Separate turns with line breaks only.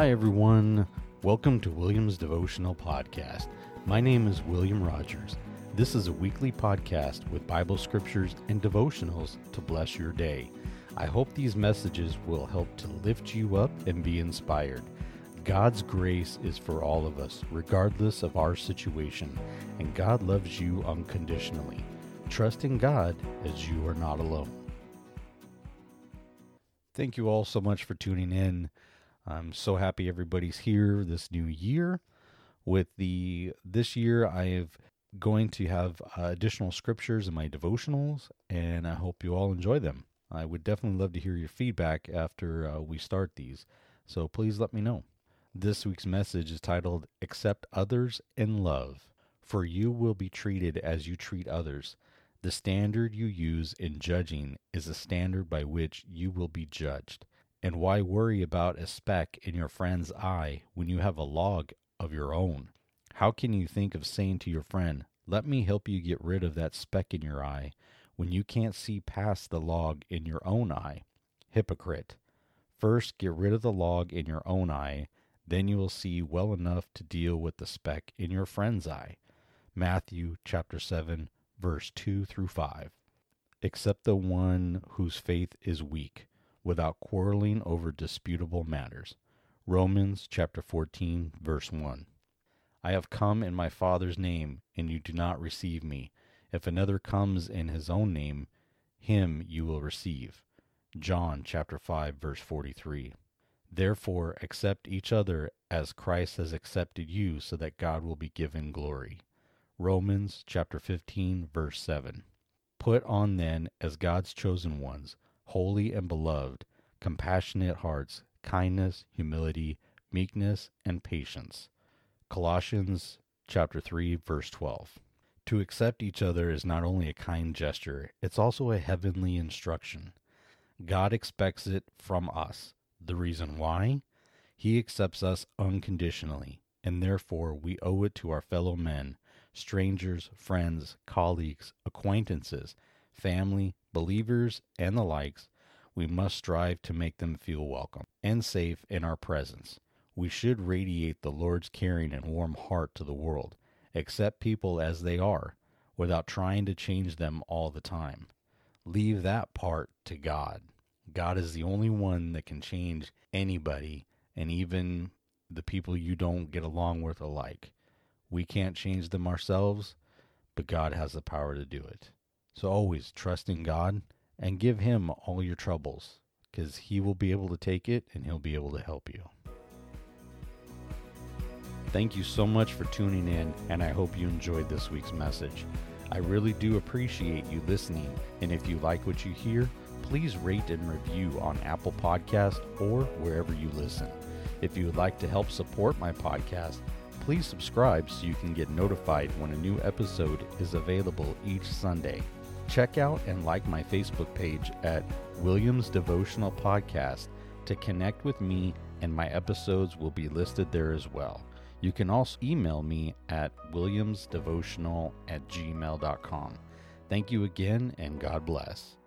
Hi, everyone. Welcome to William's Devotional Podcast. My name is William Rogers. This is a weekly podcast with Bible scriptures and devotionals to bless your day. I hope these messages will help to lift you up and be inspired. God's grace is for all of us, regardless of our situation, and God loves you unconditionally. Trust in God as you are not alone. Thank you all so much for tuning in. I'm so happy everybody's here this new year. With the this year, I have going to have uh, additional scriptures in my devotionals, and I hope you all enjoy them. I would definitely love to hear your feedback after uh, we start these, so please let me know. This week's message is titled Accept Others in Love, for you will be treated as you treat others. The standard you use in judging is the standard by which you will be judged. And why worry about a speck in your friend's eye when you have a log of your own? How can you think of saying to your friend, Let me help you get rid of that speck in your eye, when you can't see past the log in your own eye? Hypocrite. First, get rid of the log in your own eye, then you will see well enough to deal with the speck in your friend's eye. Matthew chapter 7 verse 2 through 5. Except the one whose faith is weak, without quarreling over disputable matters. Romans chapter 14 verse 1. I have come in my Father's name, and you do not receive me. If another comes in his own name, him you will receive. John chapter 5 verse 43. Therefore accept each other as Christ has accepted you so that God will be given glory. Romans chapter 15 verse 7. Put on then as God's chosen ones, holy and beloved, compassionate hearts, kindness, humility, meekness, and patience. Colossians chapter 3 verse 12. To accept each other is not only a kind gesture, it's also a heavenly instruction. God expects it from us. The reason why? He accepts us unconditionally, and therefore we owe it to our fellow men strangers, friends, colleagues, acquaintances, family, believers, and the likes, we must strive to make them feel welcome and safe in our presence. We should radiate the Lord's caring and warm heart to the world, accept people as they are, without trying to change them all the time. Leave that part to God. God is the only one that can change anybody and even the people you don't get along with alike. We can't change them ourselves, but God has the power to do it. So always trust in God and give Him all your troubles because He will be able to take it and He'll be able to help you. Thank you so much for tuning in, and I hope you enjoyed this week's message. I really do appreciate you listening, and if you like what you hear, please rate and review on Apple Podcast or wherever you listen. If you would like to help support my podcast, please subscribe so you can get notified when a new episode is available each Sunday. Check out and like my Facebook page at Williams Devotional Podcast to connect with me, and my episodes will be listed there as well. You can also email me at williamsdevotional at gmail.com. Thank you again, and God bless.